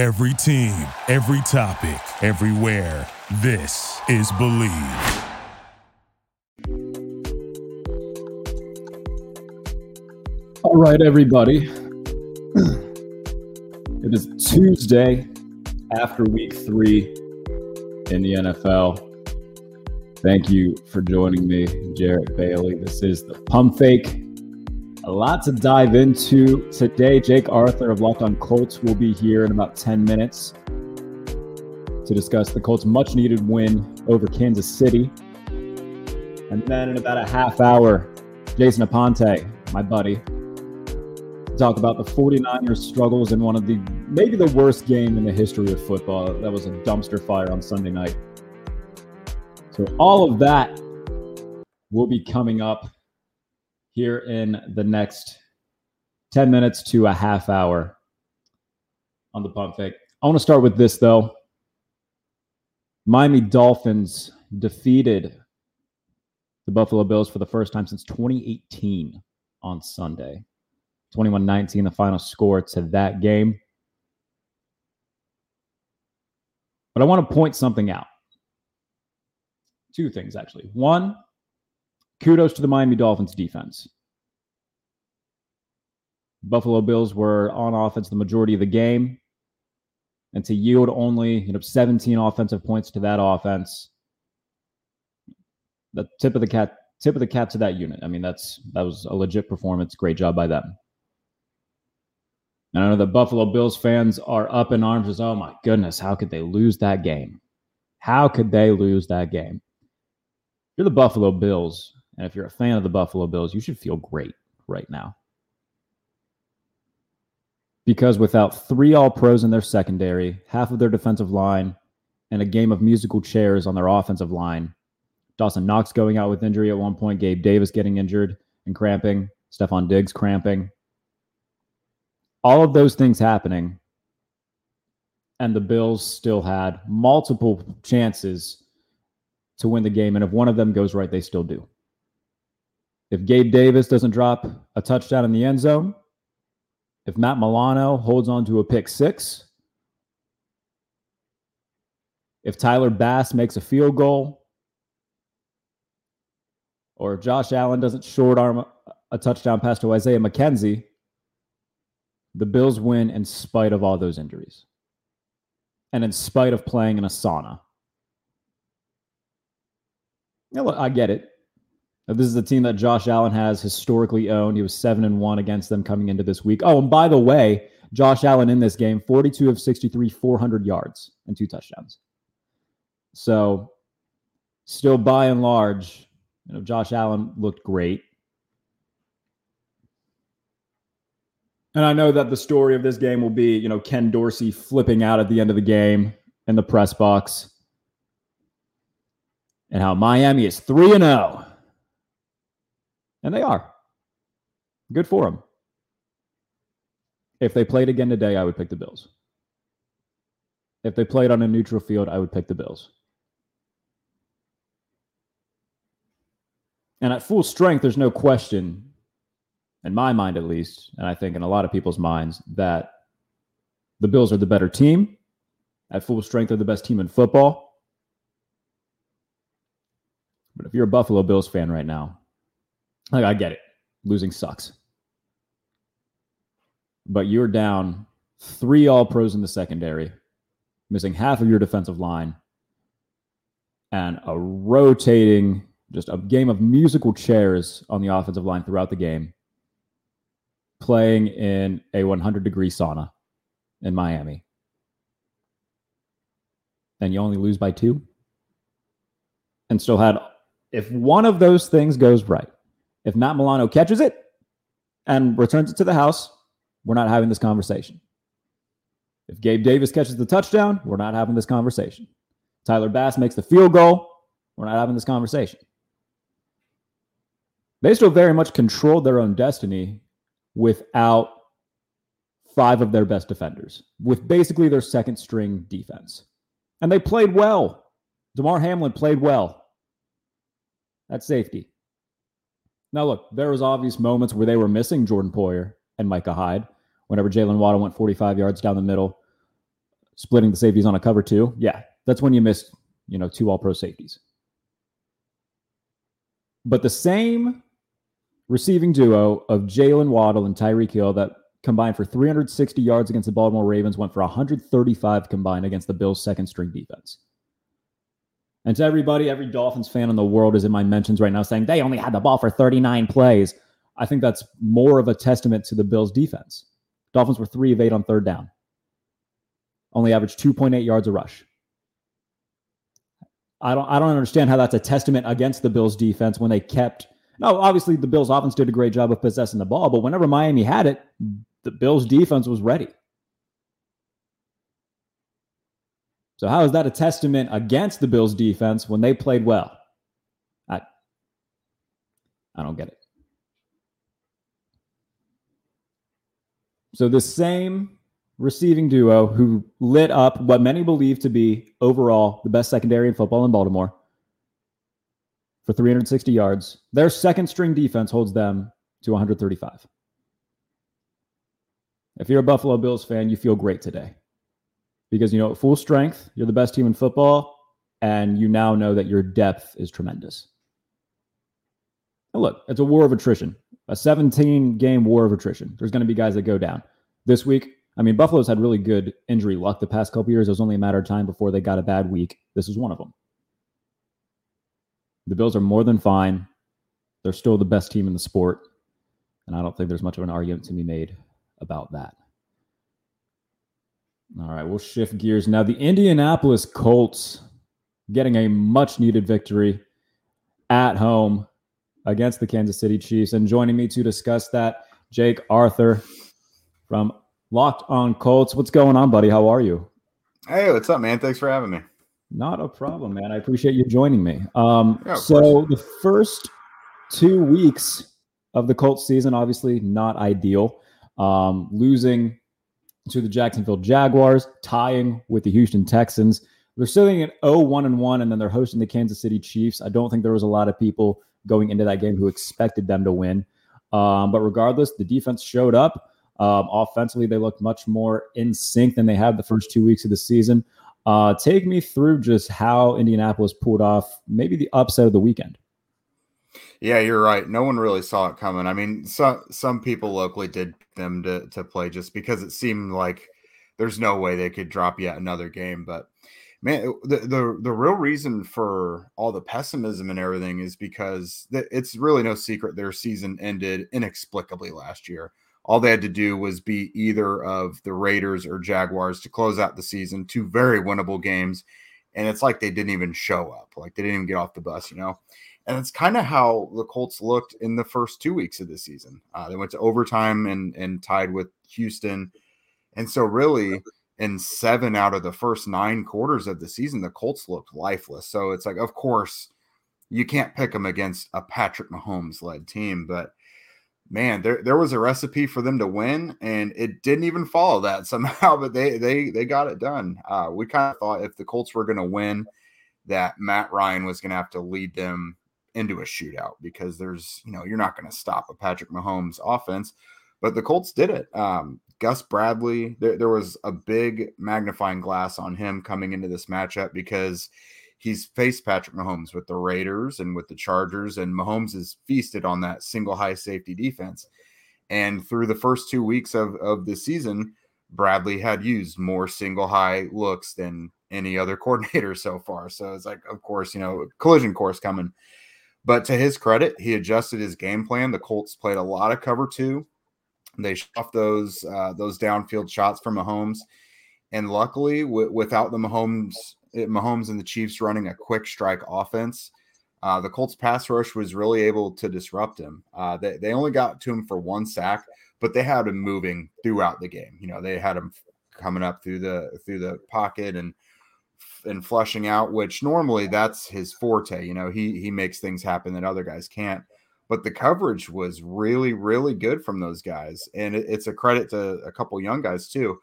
Every team, every topic, everywhere. This is Believe. All right, everybody. It is Tuesday after week three in the NFL. Thank you for joining me, Jarrett Bailey. This is the Pump Fake. A lot to dive into today. Jake Arthur of Locked On Colts will be here in about 10 minutes to discuss the Colts' much needed win over Kansas City. And then in about a half hour, Jason Aponte, my buddy, talk about the 49ers struggles in one of the maybe the worst game in the history of football. That was a dumpster fire on Sunday night. So all of that will be coming up here in the next 10 minutes to a half hour on the pump fake. I want to start with this though. Miami Dolphins defeated the Buffalo Bills for the first time since 2018 on Sunday. 21 19, the final score to that game. But I want to point something out. Two things, actually. One, kudos to the Miami Dolphins defense. Buffalo Bills were on offense the majority of the game. And to yield only, you know, 17 offensive points to that offense, the tip of the cat, tip of the cap to that unit. I mean, that's that was a legit performance. Great job by them. And I know the Buffalo Bills fans are up in arms as, oh my goodness, how could they lose that game? How could they lose that game? You're the Buffalo Bills, and if you're a fan of the Buffalo Bills, you should feel great right now. Because without three all pros in their secondary, half of their defensive line, and a game of musical chairs on their offensive line, Dawson Knox going out with injury at one point, Gabe Davis getting injured and cramping, Stefon Diggs cramping all of those things happening, and the Bills still had multiple chances to win the game. And if one of them goes right, they still do. If Gabe Davis doesn't drop a touchdown in the end zone, if Matt Milano holds on to a pick six, if Tyler Bass makes a field goal, or if Josh Allen doesn't short arm a touchdown pass to Isaiah McKenzie, the Bills win in spite of all those injuries and in spite of playing in a sauna. Yeah, look, I get it. This is a team that Josh Allen has historically owned. He was seven and one against them coming into this week. Oh, and by the way, Josh Allen in this game, 42 of 63, 400 yards and two touchdowns. So, still by and large, you know, Josh Allen looked great. And I know that the story of this game will be, you know, Ken Dorsey flipping out at the end of the game in the press box and how Miami is 3 and 0. And they are. Good for them. If they played again today, I would pick the Bills. If they played on a neutral field, I would pick the Bills. And at full strength, there's no question in my mind at least, and I think in a lot of people's minds, that the Bills are the better team. At full strength, they're the best team in football. But if you're a Buffalo Bills fan right now, like I get it. Losing sucks. But you're down three all pros in the secondary, missing half of your defensive line, and a rotating, just a game of musical chairs on the offensive line throughout the game playing in a 100 degree sauna in Miami and you only lose by two and still had if one of those things goes right if matt milano catches it and returns it to the house we're not having this conversation if gabe davis catches the touchdown we're not having this conversation tyler bass makes the field goal we're not having this conversation they still very much controlled their own destiny without five of their best defenders, with basically their second string defense. And they played well. Damar Hamlin played well. That's safety. Now, look, there was obvious moments where they were missing Jordan Poyer and Micah Hyde. Whenever Jaylen Waddle went 45 yards down the middle splitting the safeties on a cover two, yeah, that's when you miss, you know, two all pro safeties. But the same receiving duo of Jaylen Waddle and Tyreek Hill that combined for 360 yards against the Baltimore Ravens went for 135 combined against the Bills' second string defense. And to everybody, every Dolphins fan in the world is in my mentions right now saying they only had the ball for 39 plays. I think that's more of a testament to the Bills' defense. Dolphins were three of eight on third down, only averaged 2.8 yards a rush. I don't, I don't understand how that's a testament against the Bills' defense when they kept. No, obviously the Bills' offense did a great job of possessing the ball, but whenever Miami had it, the Bills' defense was ready. So how is that a testament against the Bills defense when they played well? I I don't get it. So the same receiving duo who lit up what many believe to be overall the best secondary in football in Baltimore for 360 yards. Their second string defense holds them to 135. If you're a Buffalo Bills fan, you feel great today because you know at full strength you're the best team in football and you now know that your depth is tremendous. Look it's a war of attrition a 17 game war of attrition. There's going to be guys that go down. This week i mean buffalo's had really good injury luck the past couple years. It was only a matter of time before they got a bad week. This is one of them. The bills are more than fine. They're still the best team in the sport and i don't think there's much of an argument to be made about that all right, we'll shift gears now. The Indianapolis Colts getting a much needed victory at home against the Kansas City Chiefs. And joining me to discuss that, Jake Arthur from Locked on Colts. What's going on, buddy? How are you? Hey, what's up, man? Thanks for having me. Not a problem, man. I appreciate you joining me. Um, yeah, so, the first two weeks of the Colts season, obviously not ideal. Um, losing to the Jacksonville Jaguars, tying with the Houston Texans. They're sitting at 0 1 and 1, and then they're hosting the Kansas City Chiefs. I don't think there was a lot of people going into that game who expected them to win. Um, but regardless, the defense showed up. Um, offensively, they looked much more in sync than they had the first two weeks of the season. Uh, take me through just how Indianapolis pulled off maybe the upset of the weekend. Yeah, you're right. No one really saw it coming. I mean, some some people locally did them to to play just because it seemed like there's no way they could drop yet another game. But man, the the the real reason for all the pessimism and everything is because it's really no secret their season ended inexplicably last year. All they had to do was beat either of the Raiders or Jaguars to close out the season, two very winnable games. And it's like they didn't even show up, like they didn't even get off the bus, you know. And it's kind of how the Colts looked in the first two weeks of the season. Uh, they went to overtime and and tied with Houston, and so really in seven out of the first nine quarters of the season, the Colts looked lifeless. So it's like, of course, you can't pick them against a Patrick Mahomes led team, but man, there there was a recipe for them to win, and it didn't even follow that somehow. But they they they got it done. Uh, we kind of thought if the Colts were going to win, that Matt Ryan was going to have to lead them into a shootout because there's, you know, you're not going to stop a Patrick Mahomes offense. But the Colts did it. Um, Gus Bradley, there, there was a big magnifying glass on him coming into this matchup because he's faced Patrick Mahomes with the Raiders and with the Chargers, and Mahomes is feasted on that single high safety defense. And through the first two weeks of, of the season, Bradley had used more single high looks than any other coordinator so far. So it's like, of course, you know, collision course coming. But to his credit, he adjusted his game plan. The Colts played a lot of cover two. They shot those uh, those downfield shots from Mahomes, and luckily, w- without the Mahomes eh, Mahomes and the Chiefs running a quick strike offense, uh, the Colts pass rush was really able to disrupt him. Uh, they they only got to him for one sack, but they had him moving throughout the game. You know, they had him coming up through the through the pocket and and flushing out, which normally that's his forte. You know, he he makes things happen that other guys can't. But the coverage was really, really good from those guys, and it, it's a credit to a couple young guys too.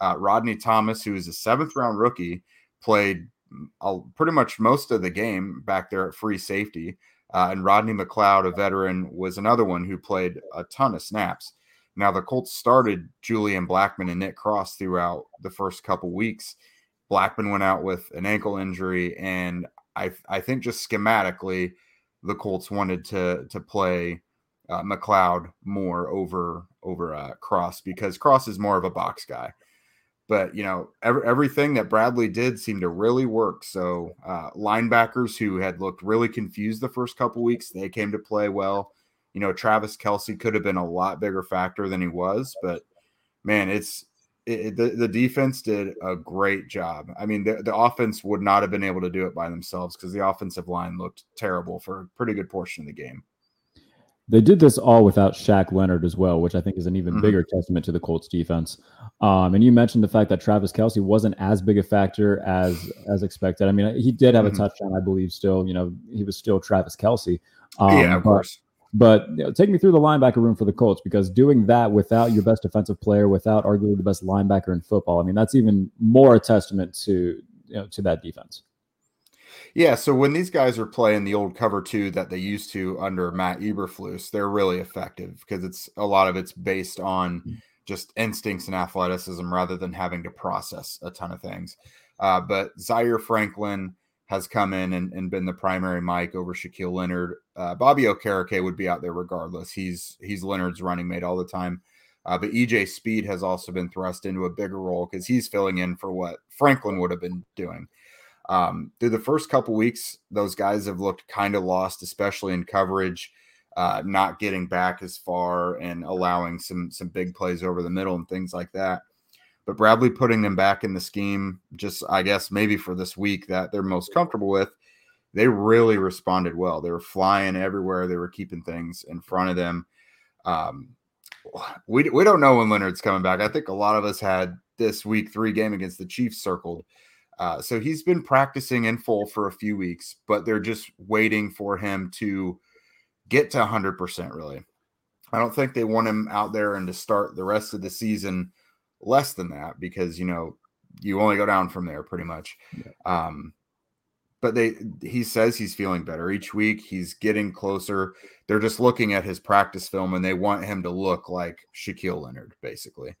Uh, Rodney Thomas, who is a seventh round rookie, played pretty much most of the game back there at free safety. Uh, and Rodney McLeod, a veteran, was another one who played a ton of snaps. Now the Colts started Julian Blackmon and Nick Cross throughout the first couple weeks. Blackmon went out with an ankle injury, and I I think just schematically, the Colts wanted to to play uh, McLeod more over over uh, Cross because Cross is more of a box guy. But you know, every, everything that Bradley did seemed to really work. So uh, linebackers who had looked really confused the first couple weeks, they came to play well. You know, Travis Kelce could have been a lot bigger factor than he was, but man, it's it, the, the defense did a great job. I mean, the, the offense would not have been able to do it by themselves because the offensive line looked terrible for a pretty good portion of the game. They did this all without Shaq Leonard as well, which I think is an even mm-hmm. bigger testament to the Colts defense. Um, and you mentioned the fact that Travis Kelce wasn't as big a factor as as expected. I mean, he did have mm-hmm. a touchdown, I believe. Still, you know, he was still Travis Kelce. Um, yeah, of course. But you know, take me through the linebacker room for the Colts because doing that without your best defensive player, without arguably the best linebacker in football, I mean, that's even more a testament to you know to that defense. Yeah, so when these guys are playing the old cover two that they used to under Matt Eberflus, they're really effective because it's a lot of it's based on mm. just instincts and athleticism rather than having to process a ton of things. Uh, but Zaire Franklin has come in and, and, been the primary mic over Shaquille Leonard. Uh, Bobby Okereke would be out there regardless. He's he's Leonard's running mate all the time. Uh, but EJ Speed has also been thrust into a bigger role because he's filling in for what Franklin would have been doing. Um, through the first couple weeks, those guys have looked kind of lost, especially in coverage, uh, not getting back as far and allowing some some big plays over the middle and things like that. But Bradley putting them back in the scheme, just I guess maybe for this week that they're most comfortable with, they really responded well. They were flying everywhere. They were keeping things in front of them. Um, we we don't know when Leonard's coming back. I think a lot of us had this week three game against the Chiefs circled uh, so he's been practicing in full for a few weeks, but they're just waiting for him to get to 100%, really. I don't think they want him out there and to start the rest of the season less than that because, you know, you only go down from there pretty much. Yeah. Um, but they he says he's feeling better each week he's getting closer they're just looking at his practice film and they want him to look like Shaquille Leonard basically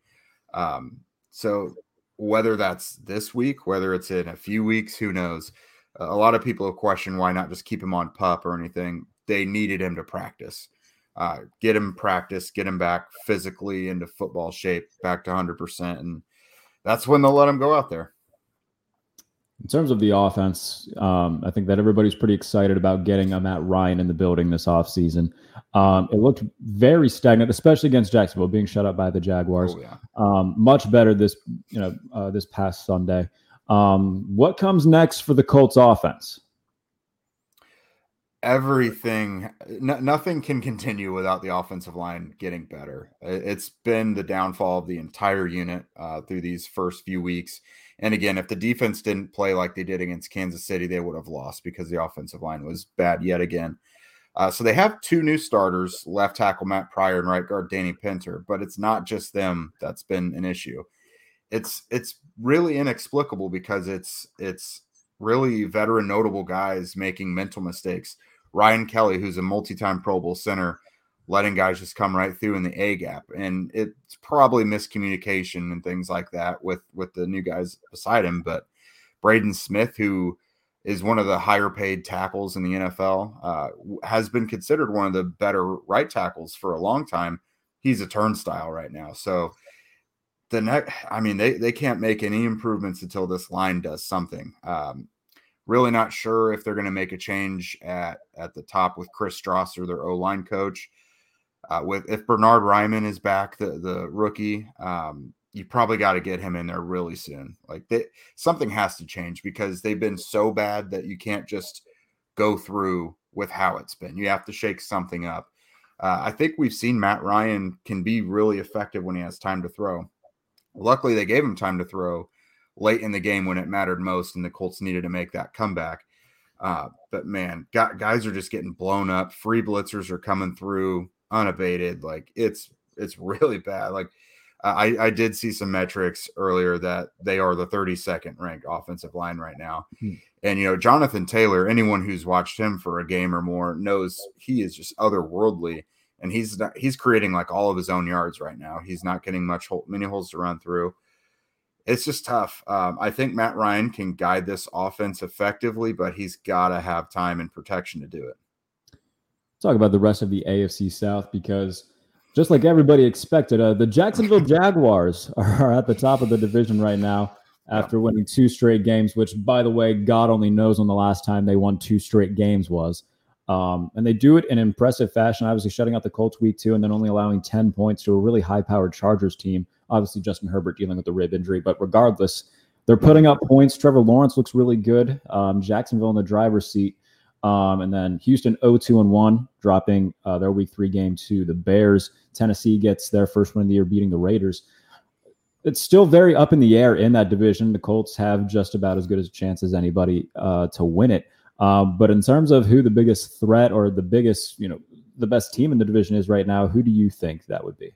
um, so whether that's this week, whether it's in a few weeks, who knows? A lot of people have questioned why not just keep him on pup or anything. They needed him to practice, uh, get him practice, get him back physically into football shape, back to 100%. And that's when they'll let him go out there. In terms of the offense, um, I think that everybody's pretty excited about getting a Matt Ryan in the building this offseason. Um, it looked very stagnant, especially against Jacksonville, being shut up by the Jaguars. Oh, yeah. um, much better this, you know, uh, this past Sunday. Um, what comes next for the Colts offense? Everything, nothing can continue without the offensive line getting better. It's been the downfall of the entire unit uh, through these first few weeks and again, if the defense didn't play like they did against Kansas City, they would have lost because the offensive line was bad yet again. Uh, so they have two new starters, left tackle Matt Pryor and right guard Danny Pinter, but it's not just them that's been an issue. It's it's really inexplicable because it's it's really veteran notable guys making mental mistakes. Ryan Kelly, who's a multi-time Pro Bowl center, letting guys just come right through in the A gap. And it's probably miscommunication and things like that with with the new guys beside him. But Braden Smith, who is one of the higher paid tackles in the NFL, uh, has been considered one of the better right tackles for a long time. He's a turnstile right now. So the next, I mean, they, they can't make any improvements until this line does something. Um, really not sure if they're going to make a change at, at the top with Chris Strausser, their O line coach. Uh, with if Bernard Raimann is back, the the rookie, um, you probably got to get him in there really soon. Like they, something has to change because they've been so bad that you can't just go through with how it's been. You have to shake something up. Uh, I think we've seen Matt Ryan can be really effective when he has time to throw. Luckily, they gave him time to throw late in the game when it mattered most, and the Colts needed to make that comeback. Uh, but man, guys are just getting blown up. Free blitzers are coming through unabated. Like it's it's really bad. Like I I did see some metrics earlier that they are the 32nd ranked offensive line right now. Hmm. And you know, Jonathan Taylor, anyone who's watched him for a game or more knows he is just otherworldly and he's not, he's creating like all of his own yards right now. He's not getting much hole, many holes to run through. It's just tough. Um, I think Matt Ryan can guide this offense effectively, but he's got to have time and protection to do it. Talk about the rest of the AFC South because just like everybody expected, uh, the Jacksonville Jaguars are at the top of the division right now after yeah. winning two straight games, which, by the way, God only knows when the last time they won two straight games was. Um, and they do it in impressive fashion, obviously shutting out the Colts week two and then only allowing 10 points to a really high powered Chargers team. Obviously, Justin Herbert dealing with the rib injury, but regardless, they're putting up points. Trevor Lawrence looks really good. Um, Jacksonville in the driver's seat. Um, and then Houston 0-2 and 1, dropping uh, their week three game to the Bears. Tennessee gets their first win of the year, beating the Raiders. It's still very up in the air in that division. The Colts have just about as good a chance as anybody uh, to win it. Um, but in terms of who the biggest threat or the biggest, you know, the best team in the division is right now, who do you think that would be?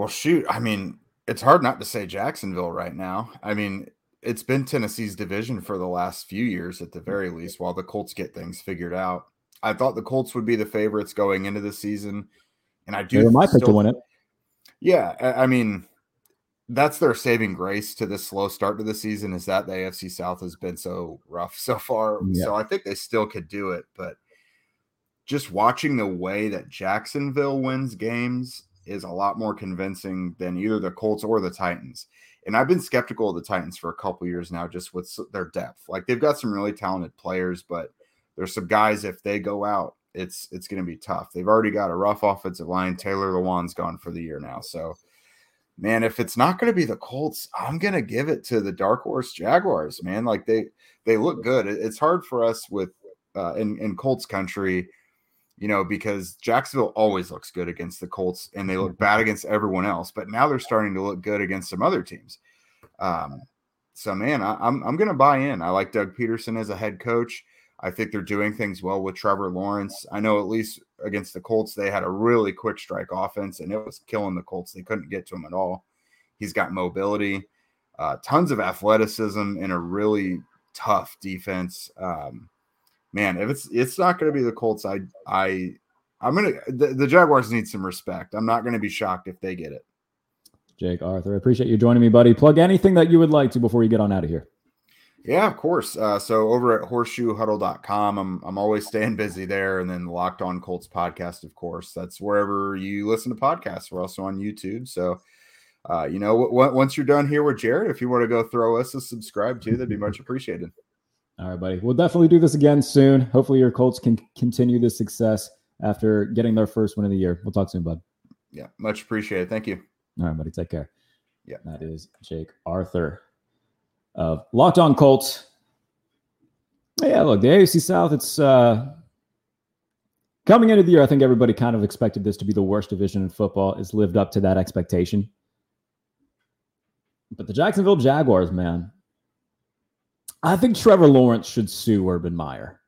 Well, shoot. I mean, it's hard not to say Jacksonville right now. I mean, it's been Tennessee's division for the last few years at the mm-hmm. very least, while the Colts get things figured out. I thought the Colts would be the favorites going into the season, and I do. They my pick to win it. Yeah, I mean, that's their saving grace to this slow start to the season is that the AFC South has been so rough so far. Yeah. So I think they still could do it, but just watching the way that Jacksonville wins games is a lot more convincing than either the Colts or the Titans. And I've been skeptical of the Titans for a couple years now, just with their depth. Like they've got some really talented players, but there's some guys if they go out, it's it's going to be tough. They've already got a rough offensive line. Taylor Lewan's gone for the year now, so man, if it's not going to be the Colts, I'm going to give it to the dark horse Jaguars, man. Like they they look good. It's hard for us with uh, in in Colts country, you know, because Jacksonville always looks good against the Colts, and they look bad mm-hmm. against everyone else. But now they're starting to look good against some other teams. Um, so man, I, I'm I'm going to buy in. I like Doug Pederson as a head coach. I think they're doing things well with Trevor Lawrence. I know at least against the Colts, they had a really quick strike offense, and it was killing the Colts. They couldn't get to him at all. He's got mobility, uh, tons of athleticism, and a really tough defense. Um, man, if it's it's not going to be the Colts, I I I'm gonna the, the Jaguars need some respect. I'm not going to be shocked if they get it. Jake Arthur, I appreciate you joining me, buddy. Plug anything that you would like to before you get on out of here. Yeah, of course. Uh, so over at horseshoehuddle.com, I'm I'm always staying busy there. And then the Locked On Colts podcast, of course. That's wherever you listen to podcasts. We're also on YouTube. So uh, you know, w- once you're done here with Jared, if you want to go throw us a subscribe too, that'd be much appreciated. All right, buddy. We'll definitely do this again soon. Hopefully your Colts can continue this success after getting their first win of the year. We'll talk soon, bud. Yeah, much appreciated. Thank you. All right, buddy. Take care. Yeah. That is Jake Arthur of Locked On Colts. Yeah, look, the AFC South, it's uh, coming into the year. I think everybody kind of expected this to be the worst division in football. It's lived up to that expectation. But the Jacksonville Jaguars, man, I think Trevor Lawrence should sue Urban Meyer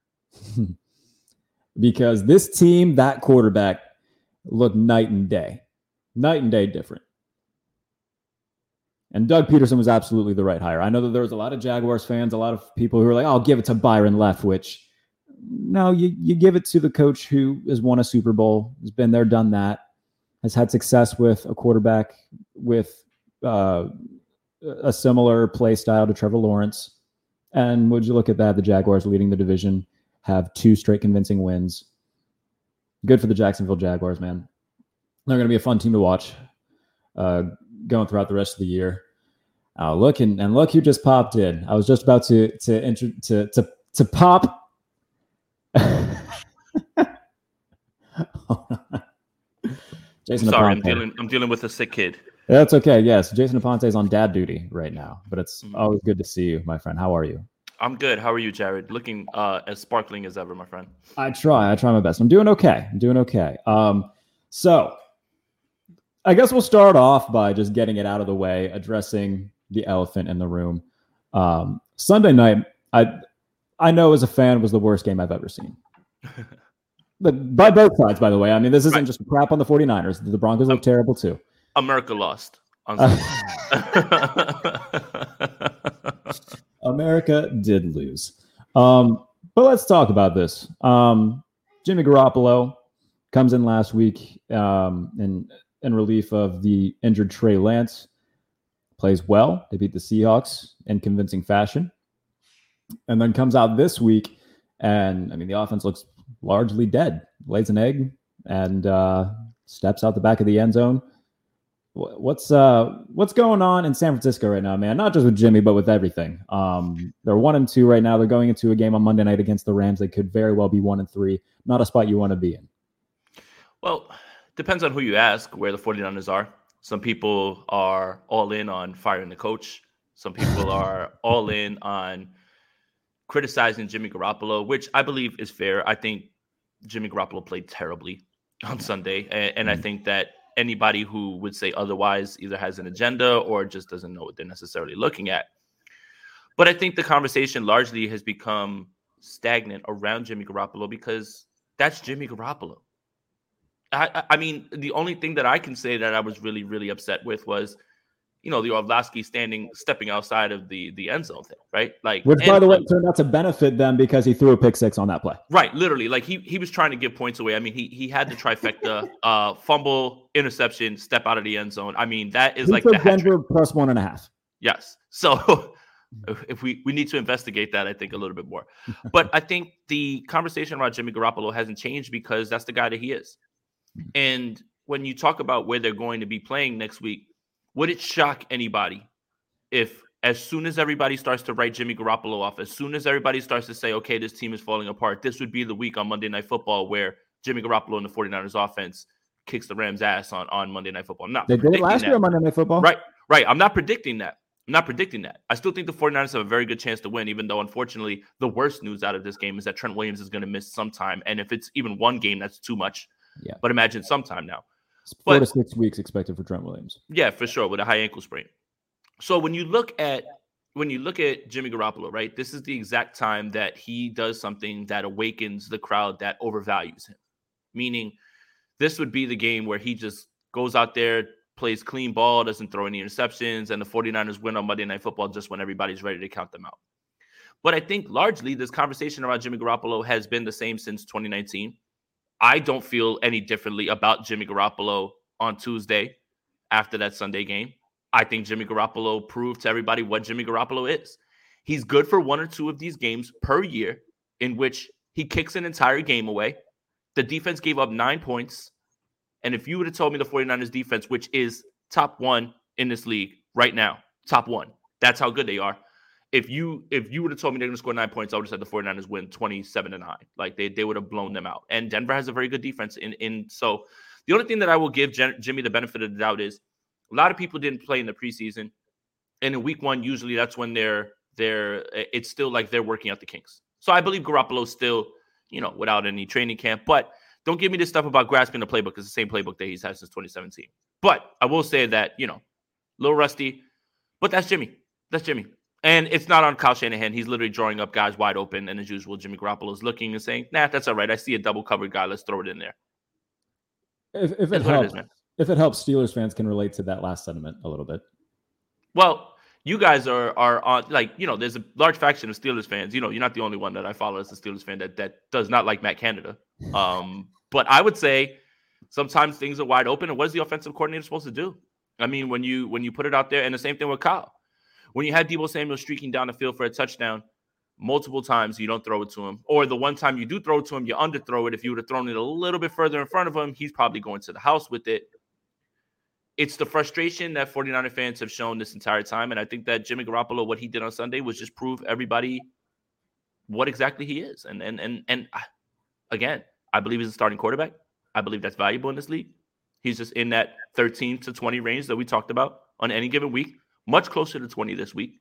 because this team, that quarterback, looked night and day, night and day different. And Doug Pederson was absolutely the right hire. I know that there was a lot of Jaguars fans, a lot of people who were like, "I'll give it to Byron Leftwich." No, you you give it to the coach who has won a Super Bowl, has been there, done that, has had success with a quarterback with uh, a similar play style to Trevor Lawrence. And would you look at that? The Jaguars leading the division have two straight convincing wins. Good for the Jacksonville Jaguars, man. They're going to be a fun team to watch. Uh, going throughout the rest of the year. Uh, look and, and look who just popped in. I was just about to to enter, to to to pop. Jason Sorry, I'm dealing I'm dealing with a sick kid. That's okay. Yes, Jason Aponte is on dad duty right now, but it's mm-hmm. always good to see you, my friend. How are you? I'm good. How are you, Jared? Looking uh, as sparkling as ever, my friend. I try. I try my best. I'm doing okay. I'm doing okay. Um, so I guess we'll start off by just getting it out of the way, addressing the elephant in the room. Um, Sunday night, I I know as a fan was the worst game I've ever seen. but by both sides, by the way. I mean, this isn't right. just crap on the 49ers. The Broncos look um, terrible too. America lost. America did lose. Um, but let's talk about this. Um, Jimmy Garoppolo comes in last week um, in in relief of the injured Trey Lance. Plays well. They beat the Seahawks in convincing fashion, and then comes out this week, and I mean the offense looks largely dead. Lays an egg and uh, steps out the back of the end zone. What's uh what's going on in San Francisco right now, man? Not just with Jimmy, but with everything. Um, they're one and two right now. They're going into a game on Monday night against the Rams. They could very well be one and three. Not a spot you want to be in. Well, depends on who you ask where the 49ers are. Some people are all in on firing the coach. Some people are all in on criticizing Jimmy Garoppolo, which I believe is fair. I think Jimmy Garoppolo played terribly on Sunday, and, and I mm-hmm. think that anybody who would say otherwise either has an agenda or just doesn't know what they're necessarily looking at. But I think the conversation largely has become stagnant around Jimmy Garoppolo because that's Jimmy Garoppolo. I, I mean, the only thing that I can say that I was really, really upset with was, you know, the Orlovsky standing, stepping outside of the the end zone thing, right? Like, which, by the way, turned out to benefit them because he threw a pick six on that play. Right, literally, like he he was trying to give points away. I mean, he he had the trifecta: uh, fumble, interception, step out of the end zone. I mean, that is he like the Denver plus one and a half. Yes, so. if we we need to investigate that, I think a little bit more. But I think the conversation around Jimmy Garoppolo hasn't changed because that's the guy that he is. And when you talk about where they're going to be playing next week, would it shock anybody if, as soon as everybody starts to write Jimmy Garoppolo off, as soon as everybody starts to say, okay, this team is falling apart, this would be the week on Monday Night Football where Jimmy Garoppolo and the 49ers offense kicks the Rams' ass on, on Monday Night Football. I'm not they did last that. year on Monday Night Football. Right, right. I'm not predicting that. I'm not predicting that. I still think the 49ers have a very good chance to win, even though, unfortunately, the worst news out of this game is that Trent Williams is going to miss some time. And if it's even one game, that's too much. Yeah. But imagine sometime now. Four but, to six weeks expected for Trent Williams. Yeah, for sure, with a high ankle sprain. So when you look at when you look at Jimmy Garoppolo, right, this is the exact time that he does something that awakens the crowd that overvalues him. Meaning, this would be the game where he just goes out there, plays clean ball, doesn't throw any interceptions, and the 49ers win on Monday Night Football just when everybody's ready to count them out. But I think largely this conversation around Jimmy Garoppolo has been the same since 2019. I don't feel any differently about Jimmy Garoppolo on Tuesday after that Sunday game. I think Jimmy Garoppolo proved to everybody what Jimmy Garoppolo is. He's good for one or two of these games per year in which he kicks an entire game away. The defense gave up nine points. And if you would have told me the 49ers defense, which is top one in this league right now, top one, that's how good they are if you if you would have told me they're going to score nine points, I would have said the 49ers win 27 to 9. Like they, they would have blown them out. And Denver has a very good defense. In in so the only thing that I will give Jen, Jimmy the benefit of the doubt is a lot of people didn't play in the preseason. And in week one, usually that's when they're they're it's still like they're working out the kinks. So I believe Garoppolo's still, you know, without any training camp. But don't give me this stuff about grasping the playbook. It's the same playbook that he's had since 2017. But I will say that, you know, a little rusty, but that's Jimmy. That's Jimmy. And it's not on Kyle Shanahan. He's literally drawing up guys wide open. And as usual, Jimmy Garoppolo is looking and saying, nah, that's all right. I see a double covered guy. Let's throw it in there. If, if it helps, it is, if it helps, Steelers fans can relate to that last sentiment a little bit. Well, you guys are are on like you know there's a large faction of Steelers fans. You know you're not the only one that I follow as a Steelers fan that that does not like Matt Canada. Um, but I would say sometimes things are wide open. And what is the offensive coordinator supposed to do? I mean, when you when you put it out there, and the same thing with Kyle when you had Deebo Samuel streaking down the field for a touchdown multiple times, you don't throw it to him. Or the one time you do throw it to him, you underthrow it. If you would have thrown it a little bit further in front of him, he's probably going to the house with it. It's the frustration that 49er fans have shown this entire time. And I think that Jimmy Garoppolo, what he did on Sunday was just prove everybody what exactly he is. And and and and again, I believe he's a starting quarterback. I believe that's valuable in this league. He's just in that 13 to 20 range that we talked about on any given week much closer to 20 this week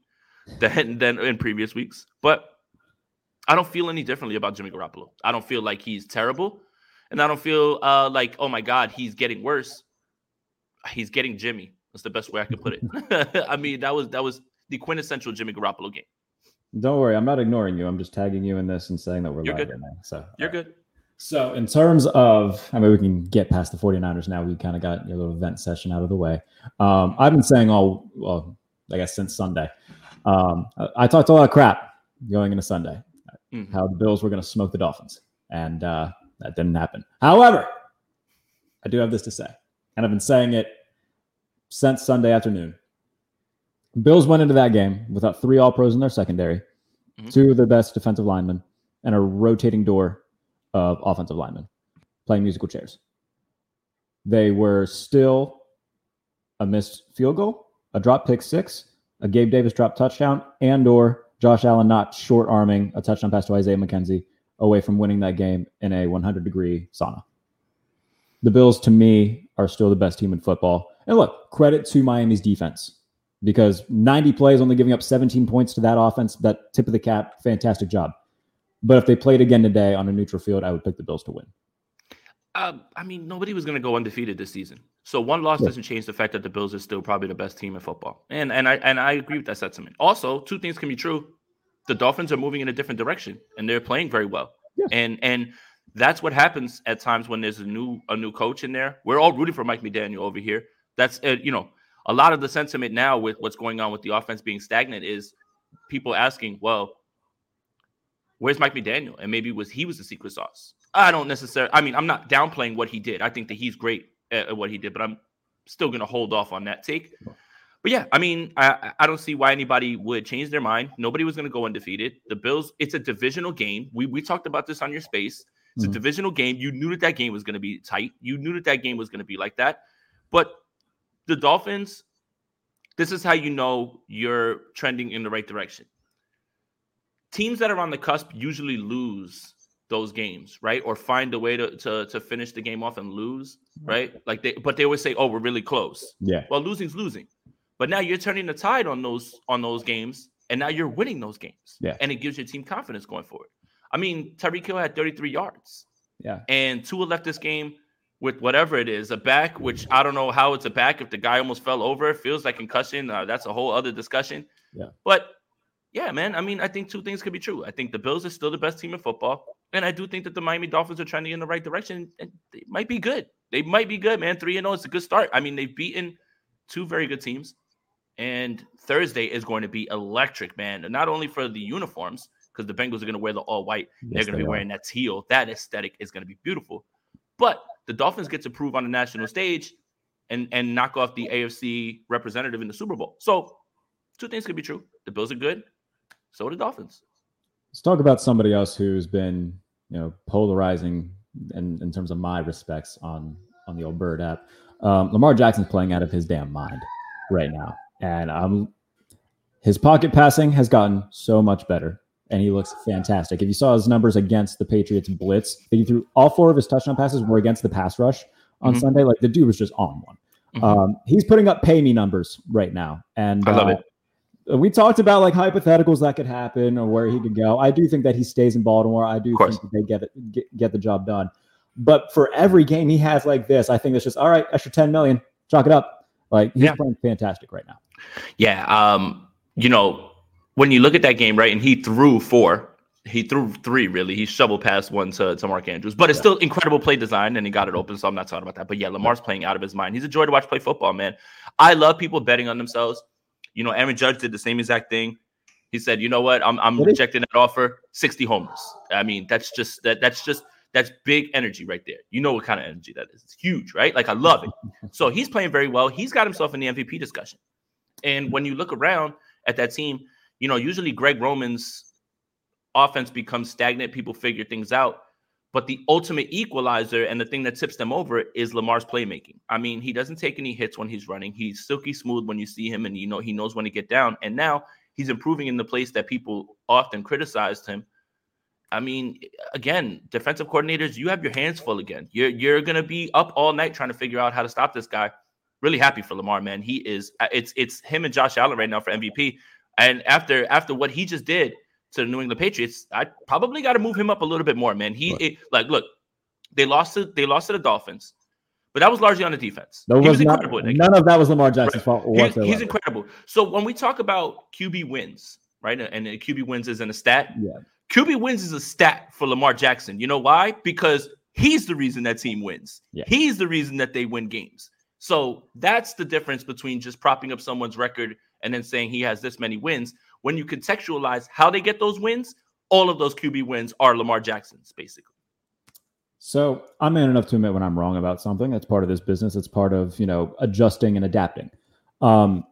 than than in previous weeks. But I don't feel any differently about Jimmy Garoppolo. I don't feel like he's terrible, and I don't feel uh, like oh my god he's getting worse. He's getting Jimmy. That's the best way I could put it. I mean that was that was the quintessential Jimmy Garoppolo game. Don't worry, I'm not ignoring you. I'm just tagging you in this and saying that we're You're live good. right now. So you're right. good. So, in terms of, I mean, we can get past the 49ers now. We kind of got your little vent session out of the way. Um, I've been saying all, well, I guess since Sunday. Um, I, I, talked a lot of crap going into Sunday, mm-hmm. how the Bills were going to smoke the Dolphins, and uh, that didn't happen. However, I do have this to say, and I've been saying it since Sunday afternoon. Bills went into that game without three All Pros in their secondary, mm-hmm. two of their best defensive linemen, and a rotating door of offensive linemen playing musical chairs. They were still a missed field goal, a drop pick six, a Gabe Davis drop touchdown, and or Josh Allen not short arming a touchdown pass to Isaiah McKenzie away from winning that game in a 100 degree sauna. The Bills, to me, are still the best team in football. And look, credit to Miami's defense because 90 plays, only giving up 17 points to that offense, that tip of the cap, fantastic job. But if they played again today on a neutral field, I would pick the Bills to win. Um, I mean, nobody was going to go undefeated this season. So one loss yeah. doesn't change the fact that the Bills are still probably the best team in football. And and I and I agree with that sentiment. Also, two things can be true. The Dolphins are moving in a different direction and they're playing very well. Yeah. And and that's what happens at times when there's a new a new coach in there. We're all rooting for Mike McDaniel over here. That's uh, you know a lot of the sentiment now with what's going on with the offense being stagnant is people asking, well, where's Mike McDaniel? And maybe was he was the secret sauce. I don't necessarily. I mean, I'm not downplaying what he did. I think that he's great at, at what he did, but I'm still going to hold off on that take. But yeah, I mean, I, I don't see why anybody would change their mind. Nobody was going to go undefeated. The Bills, it's a divisional game. We we talked about this on your space. It's mm-hmm. a divisional game. You knew that that game was going to be tight. You knew that that game was going to be like that. But the Dolphins, this is how you know you're trending in the right direction. Teams that are on the cusp usually lose those games, right? Or find a way to to, to finish the game off and lose, right? Like they, but they always say, "Oh, we're really close." Yeah. Well, losing's losing, but now you're turning the tide on those on those games, and now you're winning those games. Yeah. And it gives your team confidence going forward. I mean, Tyreek Hill had 33 yards. Yeah. And Tua left this game with whatever it is, a back, which I don't know how it's a back. If the guy almost fell over, it feels like concussion. Uh, that's a whole other discussion. Yeah. But yeah, man. I mean, I think two things could be true. I think the Bills are still the best team in football, and I do think that the Miami Dolphins are trending in the right direction, and they might be good. They might be good, man. Three and zero is a good start. I mean, they've beaten two very good teams, and Thursday is going to be electric, man. Not only for the uniforms, because the Bengals are going to wear the all white, yes, they're going to be are. wearing that teal. That aesthetic is going to be beautiful, but the Dolphins get to prove on the national stage and and knock off the AFC representative in the Super Bowl. So two things could be true. The Bills are good, so the Dolphins. Let's talk about somebody else who's been, you know, polarizing in, in terms of my respects on on the old bird app. Um, Lamar Jackson's playing out of his damn mind right now. And um his pocket passing has gotten so much better and he looks fantastic. If you saw his numbers against the Patriots blitz, that he threw all four of his touchdown passes were against the pass rush on mm-hmm. Sunday. Like the dude was just on one. Mm-hmm. Um, he's putting up pay me numbers right now, and I love uh, it. We talked about like hypotheticals that could happen or where he could go. I do think that he stays in Baltimore. I do think that they get it get, get the job done. But for every game he has like this, I think it's just all right. Extra ten million, chalk it up. Like he's yeah. playing fantastic right now. Yeah. Um. You know, when you look at that game, right, and he threw four, he threw three really. He shoveled past one to, to Mark Andrews, but it's yeah. still incredible play design, and he got it open. So I'm not talking about that. But yeah, Lamar's playing out of his mind. He's a joy to watch play football, man. I love people betting on themselves. You know, Aaron Judge did the same exact thing. He said, "You know what? I'm I'm rejecting that offer. 60 homers. I mean, that's just that that's just that's big energy right there. You know what kind of energy that is. It's huge, right? Like I love it. so he's playing very well. He's got himself in the MVP discussion. And when you look around at that team, you know, usually Greg Roman's offense becomes stagnant. People figure things out. But the ultimate equalizer and the thing that tips them over is Lamar's playmaking. I mean, he doesn't take any hits when he's running. He's silky smooth when you see him, and you know he knows when to get down. And now he's improving in the place that people often criticized him. I mean, again, defensive coordinators, you have your hands full again. You're you're gonna be up all night trying to figure out how to stop this guy. Really happy for Lamar, man. He is. It's it's him and Josh Allen right now for MVP. And after after what he just did to the New England Patriots, I probably got to move him up a little bit more, man. He it, like look, they lost to they lost to the Dolphins, but that was largely on the defense. That was, was not, none of that was Lamar Jackson's right. fault. He's, he's, incredible. So when we talk about QB wins, right, and QB wins isn't a stat. Yeah. QB wins is a stat for Lamar Jackson. You know why? Because he's the reason that team wins. Yeah. He's the reason that they win games. So that's the difference between just propping up someone's record and then saying he has this many wins. When you contextualize how they get those wins, all of those QB wins are Lamar Jackson's, basically. So I'm man enough to admit when I'm wrong about something. That's part of this business. It's part of you know adjusting and adapting. Um,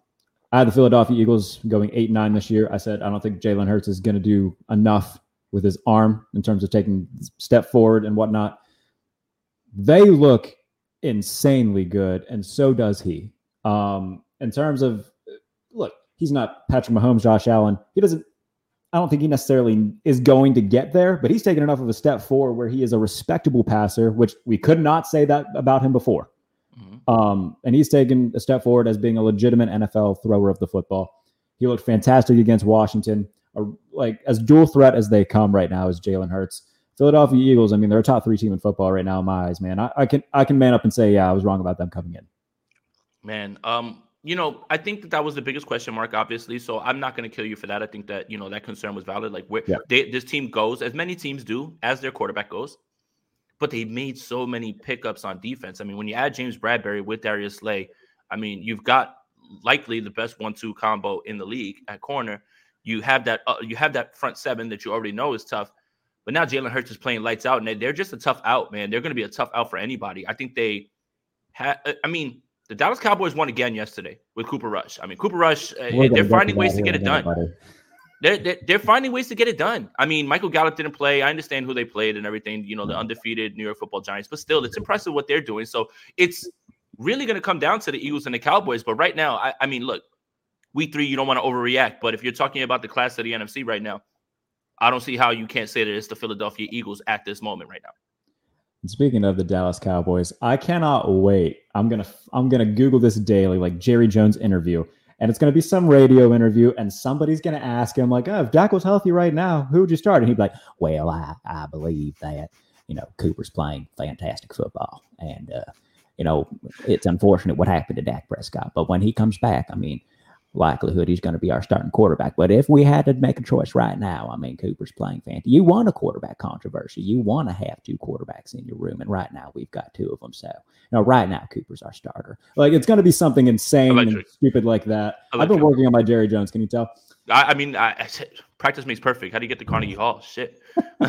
I had the Philadelphia Eagles going eight nine this year. I said I don't think Jalen Hurts is going to do enough with his arm in terms of taking step forward and whatnot. They look insanely good, and so does he. Um, in terms of he's not Patrick Mahomes, Josh Allen. He doesn't I don't think he necessarily is going to get there, but he's taken enough of a step forward where he is a respectable passer, which we could not say that about him before. Mm-hmm. Um, and he's taken a step forward as being a legitimate NFL thrower of the football. He looked fantastic against Washington, like as dual threat as they come right now is Jalen Hurts. Philadelphia Eagles, I mean, they're a top three team in football right now in my eyes, man. I, I can I can man up and say, yeah, I was wrong about them coming in. Man, um, you know, I think that that was the biggest question mark, obviously. So I'm not going to kill you for that. I think that you know that concern was valid. Like where yeah. they, this team goes, as many teams do, as their quarterback goes, but they made so many pickups on defense. I mean, when you add James Bradberry with Darius Slay, I mean, you've got likely the best one-two combo in the league at corner. You have that. Uh, you have that front seven that you already know is tough. But now Jalen Hurts is playing lights out, and they're just a tough out, man. They're going to be a tough out for anybody. I think they have. I mean the Dallas Cowboys won again yesterday with Cooper Rush. I mean, Cooper Rush, uh, they're finding ways to get it done. They're, they're, they're, finding ways to get it done. I mean, Michael Gallup didn't play. I understand who they played and everything, you know, the undefeated New York football giants, but still, it's impressive what they're doing. So it's really going to come down to the Eagles and the Cowboys. But right now, I, I mean, look, week three, you don't want to overreact. But if you're talking about the class of the NFC right now, I don't see how you can't say that it's the Philadelphia Eagles at this moment right now. Speaking of the Dallas Cowboys, I cannot wait. I'm gonna I'm gonna Google this daily, like Jerry Jones interview, and it's gonna be some radio interview, and somebody's gonna ask him like, "Oh, if Dak was healthy right now, who would you start?" And he'd be like, "Well, I I believe that you know Cooper's playing fantastic football, and uh, you know it's unfortunate what happened to Dak Prescott, but when he comes back, I mean." Likelihood he's going to be our starting quarterback. But if we had to make a choice right now, I mean, Cooper's playing fantasy. You want a quarterback controversy. You want to have two quarterbacks in your room. And right now, we've got two of them. So, you know, right now, Cooper's our starter. Like, it's going to be something insane Electric. and stupid like that. Electric. I've been working on my Jerry Jones. Can you tell? I, I mean, I, I, practice makes perfect. How do you get to Carnegie Hall? Shit.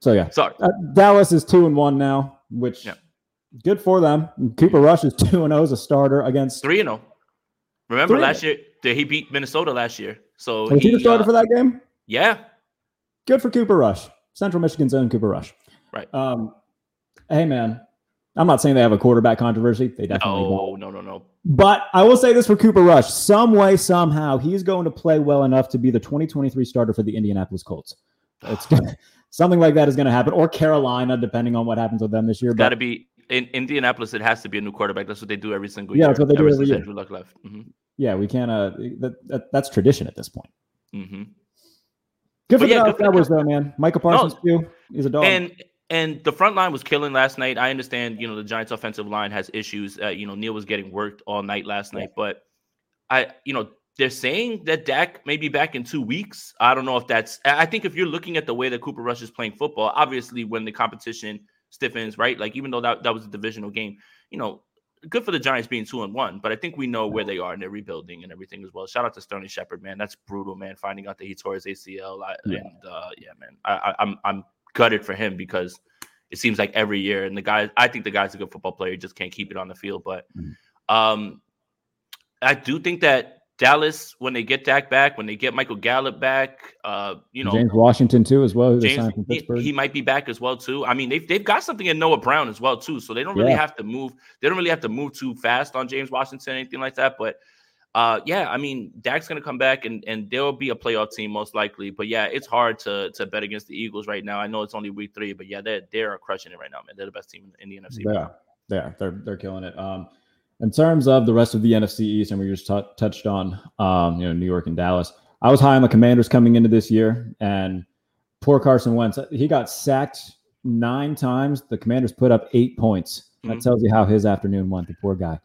so, yeah. Sorry. Uh, Dallas is two and one now, which. Yeah good for them. Cooper Rush is two and zero oh as a starter against three and zero. Oh. Remember three last year that he beat Minnesota last year. So was he, he the starter uh, for that game? Yeah. Good for Cooper Rush. Central Michigan's own Cooper Rush. Right. Um, hey man, I'm not saying they have a quarterback controversy. They definitely no, don't. No, no, no. But I will say this for Cooper Rush: some way, somehow, he's going to play well enough to be the 2023 starter for the Indianapolis Colts. It's gonna, something like that is going to happen, or Carolina, depending on what happens with them this year. Got to be in Indianapolis, it has to be a new quarterback. That's what they do every single yeah, year. Yeah, that's what they do every year. Andrew Luck left. Mm-hmm. Yeah, we can't. Uh, that, that, that's tradition at this point. Mm-hmm. Good for but the yeah, Cowboys, though, man. Micah Parsons no, too. He's a dog. And and the front line was killing last night. I understand, you know, the Giants' offensive line has issues. Uh, you know, Neal was getting worked all night last night, but I, you know, they're saying that Dak may be back in two weeks. I don't know if that's. I think if you're looking at the way that Cooper Rush is playing football, obviously when the competition stiffens, right? Like even though that, that was a divisional game, you know, good for the Giants being two and one, but I think we know where they are and they're rebuilding and everything as well. Shout out to Sterling Shepard, man. That's brutal, man. Finding out that he tore his ACL, I, yeah. and uh, yeah, man, I, I, I'm I'm gutted for him because it seems like every year, and the guy, I think the guy's a good football player, he just can't keep it on the field. But mm-hmm. um, I do think that Dallas, when they get Dak back, when they get Michael Gallup back, uh, you know James Washington too, as well. James, he, he, might be back as well too. I mean, they've they've got something in Noah Brown as well too, so they don't really yeah. have to move. They don't really have to move too fast on James Washington, anything like that. But uh, yeah, I mean, Dak's gonna come back and and they'll be a playoff team most likely. But yeah, it's hard to to bet against the Eagles right now. I know it's only week three, but yeah, they're they're crushing it right now, man. They're the best team in, in the NFC. Yeah, yeah, they're they're killing it. Um, in terms of the rest of the NFC East, and we just t- touched on, um, you know, New York and Dallas. I was high on the Commanders coming into this year, and poor Carson Wentz. He got sacked nine times. The Commanders put up eight points. That mm-hmm. tells you how his afternoon went. The poor guy.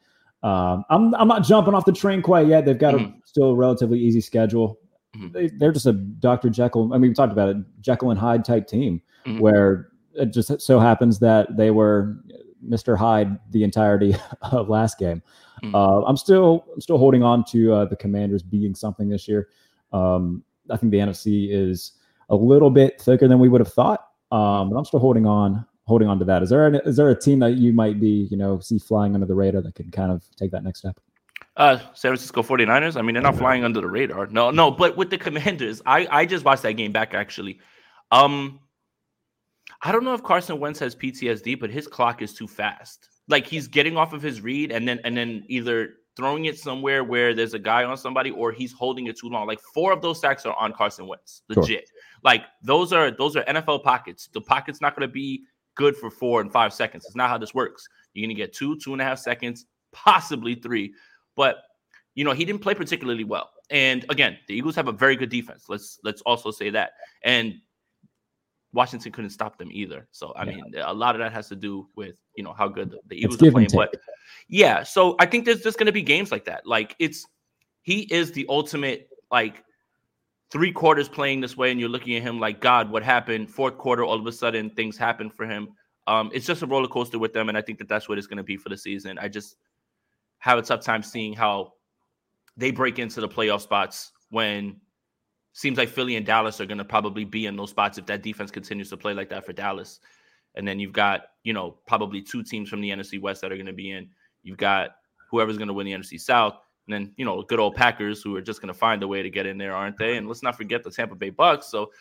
Um, I'm I'm not jumping off the train quite yet. They've got mm-hmm. a still a relatively easy schedule. Mm-hmm. They, they're just a Dr. Jekyll. I mean, we talked about it, Jekyll and Hyde type team, mm-hmm. where it just so happens that they were Mr. Hyde the entirety of last game. Mm-hmm. Uh, I'm still I'm still holding on to uh, the Commanders being something this year. Um, I think the NFC is a little bit thicker than we would have thought. Um, but I'm still holding on, holding on to that. Is there an, is there a team that you might be, you know, see flying under the radar that can kind of take that next step? Uh, San Francisco 49ers. I mean, they're not flying under the radar. No, no, but with the Commanders, I I just watched that game back actually. Um, I don't know if Carson Wentz has PTSD, but his clock is too fast. Like he's getting off of his read and then and then either throwing it somewhere where there's a guy on somebody or he's holding it too long. Like four of those sacks are on Carson Wentz. Legit. Sure. Like those are those are NFL pockets. The pocket's not going to be good for four and five seconds. It's not how this works. You're going to get two, two and a half seconds, possibly three. But you know he didn't play particularly well. And again, the Eagles have a very good defense. Let's let's also say that. And Washington couldn't stop them either. So I yeah. mean, a lot of that has to do with you know how good the, the Eagles are playing. But yeah, so I think there's just going to be games like that. Like it's he is the ultimate like three quarters playing this way, and you're looking at him like God, what happened? Fourth quarter, all of a sudden things happen for him. Um, it's just a roller coaster with them, and I think that that's what it's going to be for the season. I just have a tough time seeing how they break into the playoff spots when seems like Philly and Dallas are going to probably be in those spots if that defense continues to play like that for Dallas. And then you've got, you know, probably two teams from the NFC West that are going to be in. You've got whoever's going to win the NFC South. And then, you know, good old Packers who are just going to find a way to get in there, aren't they? And let's not forget the Tampa Bay Bucks. So,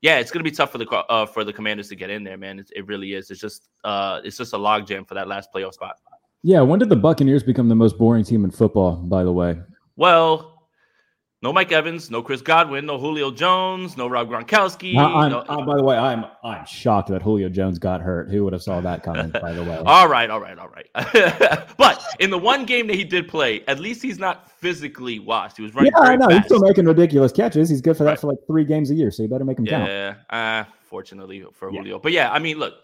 yeah, it's going to be tough for the uh, for the Commanders to get in there, man. It, it really is. It's just uh, it's just a logjam for that last playoff spot. Yeah, when did the Buccaneers become the most boring team in football? By the way, well, no Mike Evans, no Chris Godwin, no Julio Jones, no Rob Gronkowski. I, no, uh, by the way, I'm I'm shocked that Julio Jones got hurt. Who would have saw that coming? by the way. all right, all right, all right. but in the one game that he did play, at least he's not physically washed. He was running. Yeah, I know. Fast. He's still making ridiculous catches. He's good for that right. for like three games a year. So you better make him yeah, count. Yeah, uh, fortunately for yeah. Julio. But yeah, I mean, look,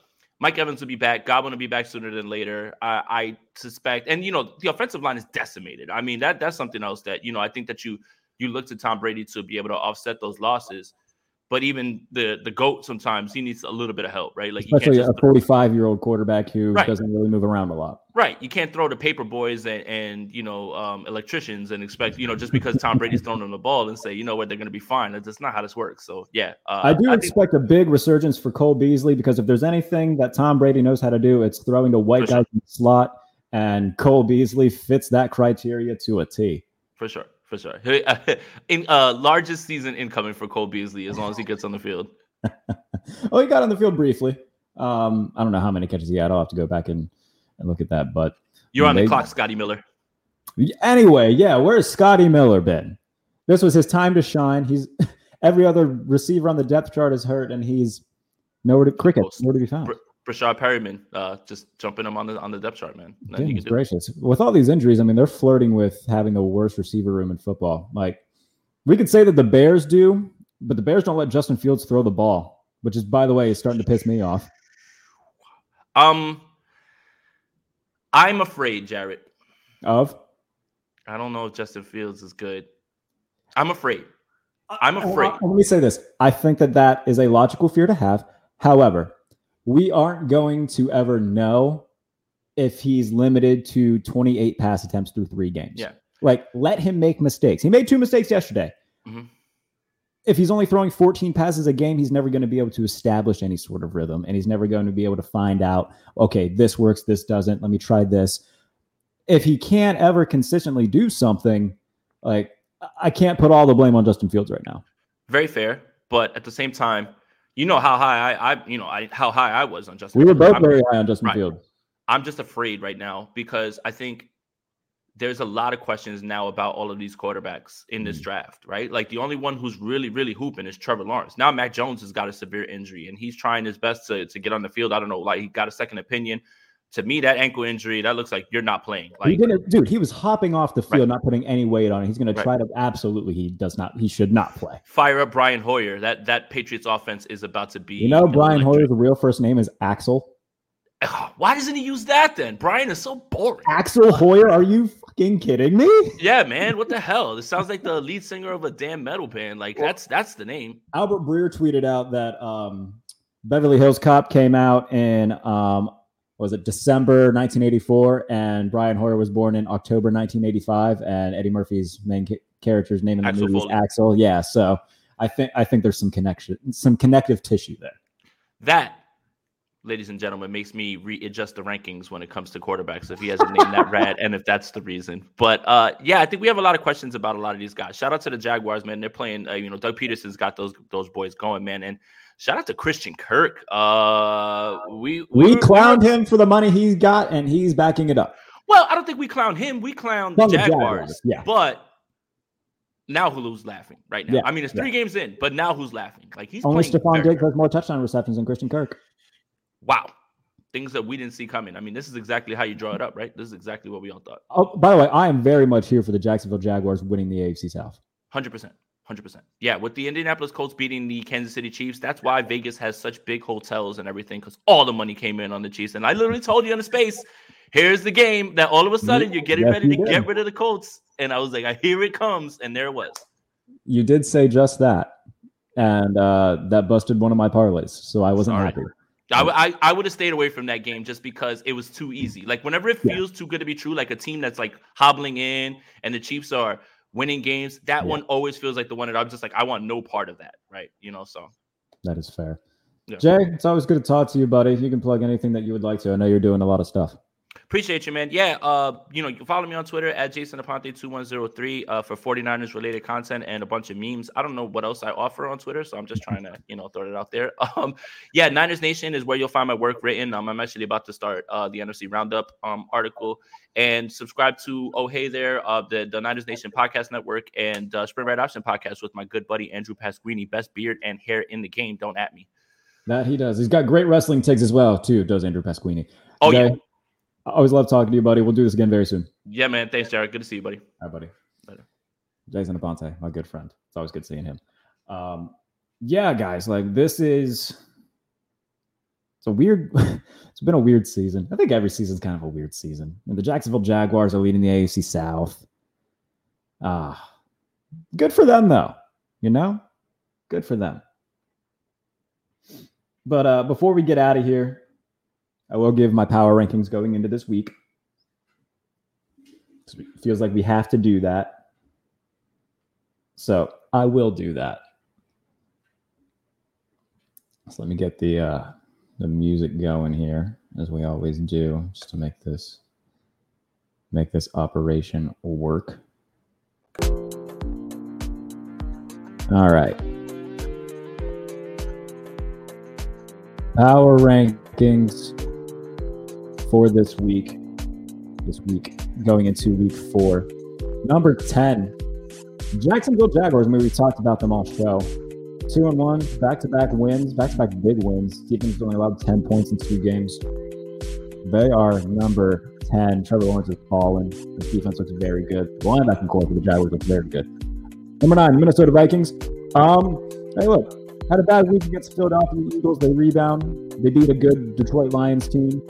Mike Evans will be back. Godwin will be back sooner than later. I, I suspect, and you know, the offensive line is decimated. I mean, that that's something else that you know. I think that you you look to Tom Brady to be able to offset those losses. But even the the goat sometimes he needs a little bit of help, right? Like especially a 45 year old quarterback who right. doesn't really move around a lot. Right. You can't throw the paper boys and, and you know um, electricians and expect you know just because Tom Brady's throwing them the ball and say you know what they're going to be fine. That's not how this works. So yeah, uh, I do I expect think- a big resurgence for Cole Beasley because if there's anything that Tom Brady knows how to do, it's throwing to white guys in the slot, and Cole Beasley fits that criteria to a T. For sure for sure. In uh, largest season incoming for Cole Beasley as long as he gets on the field. oh, he got on the field briefly. Um, I don't know how many catches he had. I'll have to go back and, and look at that. But you're on they, the clock, Scotty Miller. Anyway, yeah, where's Scotty Miller been? This was his time to shine. He's every other receiver on the depth chart is hurt, and he's nowhere to cricket, nowhere to be found. Breshad Perriman, uh, just jumping him on the on the depth chart, man. Goodness gracious! With all these injuries, I mean, they're flirting with having the worst receiver room in football. Like, we could say that the Bears do, but the Bears don't let Justin Fields throw the ball, which is, by the way, is starting to piss me off. Um, I'm afraid, Jared. Of? I don't know if Justin Fields is good. I'm afraid. I'm afraid. let me say this. I think that that is a logical fear to have. However, we aren't going to ever know if he's limited to 28 pass attempts through three games. Yeah. Like, let him make mistakes. He made two mistakes yesterday. Mm-hmm. If he's only throwing 14 passes a game, he's never going to be able to establish any sort of rhythm. And he's never going to be able to find out, okay, this works, this doesn't. Let me try this. If he can't ever consistently do something, like, I can't put all the blame on Justin Fields right now. Very fair. But at the same time, you know how high I, I you know, I how high I was on Justin. We were both I'm, very high on Justin right. Fields. I'm just afraid right now because I think there's a lot of questions now about all of these quarterbacks in this mm. draft, right? Like the only one who's really, really hooping is Trevor Lawrence. Now Mac Jones has got a severe injury and he's trying his best to, to get on the field. I don't know, like he got a second opinion to me, that ankle injury, that looks like you're not playing. Like, didn't, dude, he was hopping off the field, right. not putting any weight on it. He's going to try to absolutely. He does not. He should not play. Fire up Brian Hoyer. That that Patriots offense is about to be. You know, Brian electric. Hoyer's real first name is Axel. Why doesn't he use that then? Brian is so boring. Axel Hoyer, are you fucking kidding me? Yeah, man. What the hell? This sounds like the lead singer of a damn metal band. Like that's that's the name. Albert Breer tweeted out that um, Beverly Hills Cop came out and um, was it December 1984, and Brian Hoyer was born in October 1985, and Eddie Murphy's main ca- character's name in the Axel movie is Axel. Yeah, so I think I think there's some connection, some connective tissue there. That, ladies and gentlemen, makes me readjust the rankings when it comes to quarterbacks if he has a name that red and if that's the reason. But uh, yeah, I think we have a lot of questions about a lot of these guys. Shout out to the Jaguars, man. They're playing. Uh, you know, Doug Pederson's got those those boys going, man. And shout out to Christian Kirk. Uh, we we, we clowned him for the money he's got, and he's backing it up. Well, I don't think we clowned him. We clowned the Jaguars, Jaguars. Yeah, but now who's laughing right now? Yeah, I mean, it's three yeah. games in, but now who's laughing? Like he's only Stefon Diggs has more touchdown receptions than Christian Kirk. Wow, things that we didn't see coming. I mean, this is exactly how you draw it up, right? This is exactly what we all thought. Oh, by the way, I am very much here for the Jacksonville Jaguars winning the AFC South. Hundred percent. Hundred percent. Yeah, with the Indianapolis Colts beating the Kansas City Chiefs, that's why Vegas has such big hotels and everything because all the money came in on the Chiefs. And I literally told you in the space, here's the game that all of a sudden you're getting yes, ready to did. get rid of the Colts. And I was like, I hear it comes, and there it was. You did say just that, and uh, that busted one of my parlays, so I wasn't happy. I, I, I would have stayed away from that game just because it was too easy. Like whenever it feels yeah. too good to be true, like a team that's like hobbling in and the Chiefs are winning games, that yeah. one always feels like the one that I'm just like, I want no part of that. Right. You know, so that is fair. Yeah. Jay, it's always good to talk to you, buddy. You can plug anything that you would like to. I know you're doing a lot of stuff. Appreciate you, man. Yeah, uh, you know, you can follow me on Twitter at Jason Aponte2103 uh, for 49ers related content and a bunch of memes. I don't know what else I offer on Twitter, so I'm just trying to, you know, throw it out there. Um, yeah, Niners Nation is where you'll find my work written. Um, I'm actually about to start uh, the NFC Roundup um, article and subscribe to Oh Hey There, uh, the, the Niners Nation podcast network and uh, Spring Red Option podcast with my good buddy Andrew Pasquini, best beard and hair in the game. Don't at me. That he does. He's got great wrestling takes as well, too, does Andrew Pasquini. Oh, okay. yeah. I always love talking to you, buddy. We'll do this again very soon. Yeah, man. Thanks, Jared. Good to see you, buddy. All right, buddy. Later. Jason Aponte, my good friend. It's always good seeing him. Um, yeah, guys, like this is it's a weird it's been a weird season. I think every season's kind of a weird season. And the Jacksonville Jaguars are leading the AFC South. Ah, good for them though. You know? Good for them. But uh, before we get out of here, I will give my power rankings going into this week. It feels like we have to do that. So I will do that. So let me get the uh, the music going here, as we always do, just to make this make this operation work. All right. Power rankings for this week. This week, going into week four. Number 10, Jacksonville Jaguars. Maybe we talked about them all show. Two and one, back to back wins, back to back big wins. Defense only allowed 10 points in two games. They are number 10. Trevor Lawrence is falling. The defense looks very good. The linebacking core for the Jaguars looks very good. Number nine, Minnesota Vikings. Um, hey, look, had a bad week against Philadelphia Eagles. They rebound. They beat a good Detroit Lions team.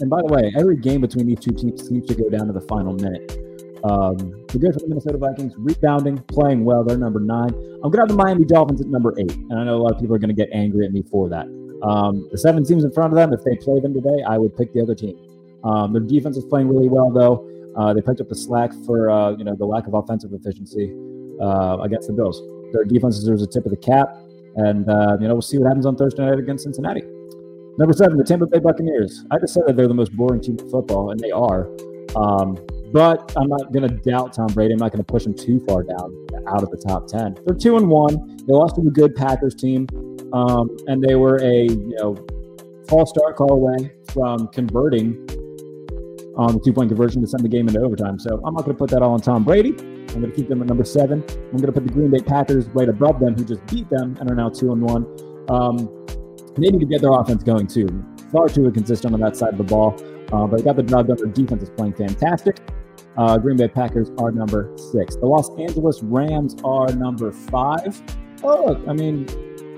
And by the way, every game between these two teams seems to go down to the final minute. Um, the good for the Minnesota Vikings, rebounding, playing well. They're number nine. I'm going to have the Miami Dolphins at number eight. And I know a lot of people are going to get angry at me for that. Um, the seven teams in front of them, if they play them today, I would pick the other team. Um, their defense is playing really well, though. Uh, they picked up the slack for uh, you know the lack of offensive efficiency uh, against the Bills. Their defense deserves a tip of the cap, and uh, you know we'll see what happens on Thursday night against Cincinnati. Number seven, the Tampa Bay Buccaneers. I just said that they're the most boring team in football, and they are. Um, but I'm not going to doubt Tom Brady. I'm not going to push him too far down out of the top ten. They're two and one. They lost to a good Packers team, um, and they were a you know false start call away from converting on the two point conversion to send the game into overtime. So I'm not going to put that all on Tom Brady. I'm going to keep them at number seven. I'm going to put the Green Bay Packers right above them, who just beat them and are now two and one. Um, they need to get their offense going too. Far too inconsistent on that side of the ball, uh, but they got the job done. Their defense is playing fantastic. Uh, Green Bay Packers are number six. The Los Angeles Rams are number five. Oh, look, I mean,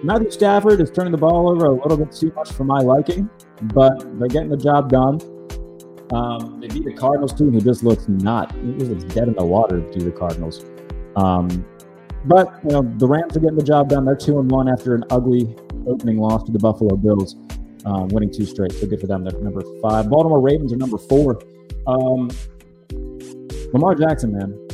Matthew Stafford is turning the ball over a little bit too much for my liking, but they're getting the job done. Um, they beat the Cardinals team, who just looks not, it just looks dead in the water to the Cardinals. Um, but you know, the Rams are getting the job done. They're two and one after an ugly opening loss to the Buffalo Bills, um, winning two straight. So good for them. They're number five. Baltimore Ravens are number four. Um, Lamar Jackson, man,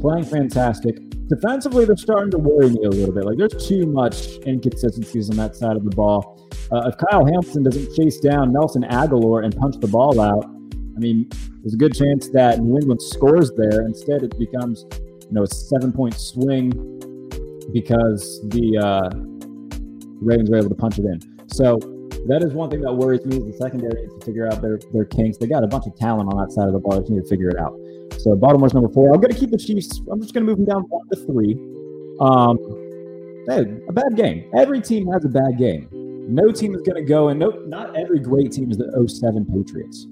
playing fantastic. defensively, they're starting to worry me a little bit. Like there's too much inconsistencies on that side of the ball. Uh, if Kyle Hamilton doesn't chase down Nelson Agholor and punch the ball out, I mean, there's a good chance that New England scores there. Instead, it becomes you know a seven point swing because the uh, Ravens were able to punch it in. So that is one thing that worries me is the secondary needs to figure out their their kinks. They got a bunch of talent on that side of the ball. They just need to figure it out. So Baltimore's number four. I'm going to keep the Chiefs. I'm just going to move them down one to three. Um, hey, a bad game. Every team has a bad game. No team is going to go, and no, not every great team is the 07 Patriots.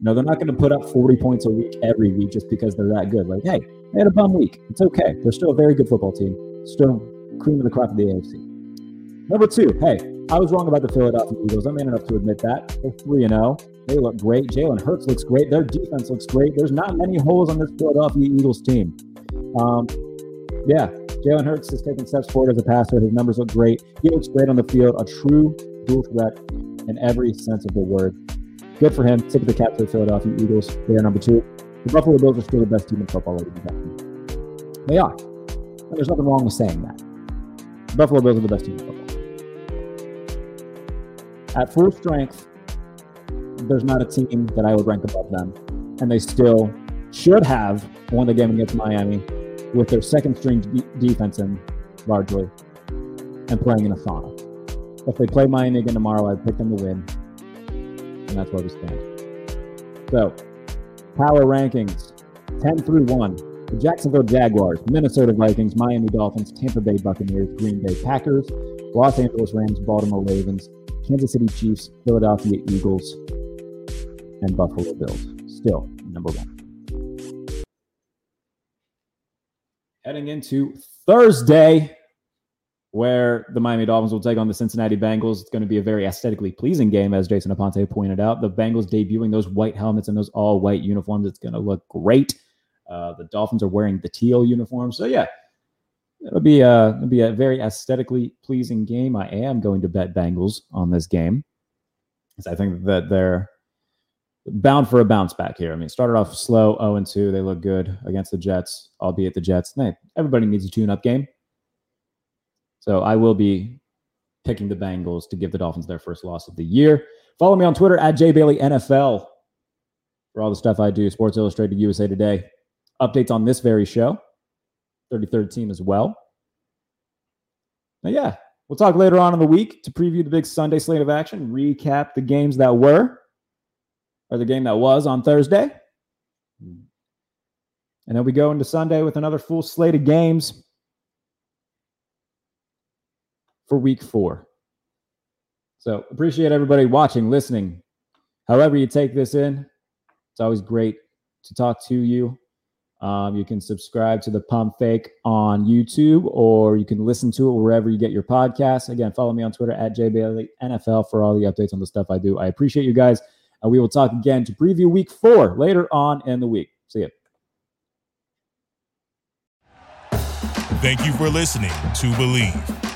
No, they're not going to put up 40 points a week every week just because they're that good. Like, hey, they had a bum week. It's okay. They're still a very good football team. Still cream of the crop of the AFC. Number two, hey, I was wrong about the Philadelphia Eagles. I'm man enough to admit that. They're 3 0. They look great. Jalen Hurts looks great. Their defense looks great. There's not many holes on this Philadelphia Eagles team. Um, yeah, Jalen Hurts is taking steps forward as a passer. His numbers look great. He looks great on the field. A true dual threat in every sense of the word. Good for him. Tip of the cap to the Philadelphia Eagles. They are number two. The Buffalo Bills are still the best team in football. They are. And there's nothing wrong with saying that. The Buffalo Bills are the best team in football. At full strength, there's not a team that I would rank above them. And they still should have won the game against Miami with their second string de- defense in largely and playing in a sauna. If they play Miami again tomorrow, I'd pick them to win. And that's where we stand. So, power rankings 10 through 1. The Jacksonville Jaguars, Minnesota Vikings, Miami Dolphins, Tampa Bay Buccaneers, Green Bay Packers, Los Angeles Rams, Baltimore Ravens, Kansas City Chiefs, Philadelphia Eagles, and Buffalo Bills. Still number one. Heading into Thursday, where the Miami Dolphins will take on the Cincinnati Bengals. It's going to be a very aesthetically pleasing game, as Jason Aponte pointed out. The Bengals debuting those white helmets and those all white uniforms. It's going to look great. Uh, the Dolphins are wearing the teal uniforms. So, yeah, it'll be, a, it'll be a very aesthetically pleasing game. I am going to bet Bengals on this game. Because I think that they're bound for a bounce back here. I mean, started off slow, 0 and 2. They look good against the Jets, albeit the Jets. Hey, everybody needs a tune up game. So I will be picking the Bengals to give the Dolphins their first loss of the year. Follow me on Twitter at JBaileyNFL for all the stuff I do. Sports Illustrated, USA Today. Updates on this very show, 33rd team as well. Now, yeah, we'll talk later on in the week to preview the big Sunday slate of action, recap the games that were, or the game that was on Thursday. And then we go into Sunday with another full slate of games for week four. So appreciate everybody watching, listening. However, you take this in, it's always great to talk to you. Um, you can subscribe to the Pump Fake on YouTube, or you can listen to it wherever you get your podcasts. Again, follow me on Twitter at JBaileyNFL for all the updates on the stuff I do. I appreciate you guys. Uh, we will talk again to preview week four later on in the week. See you. Thank you for listening to Bleav.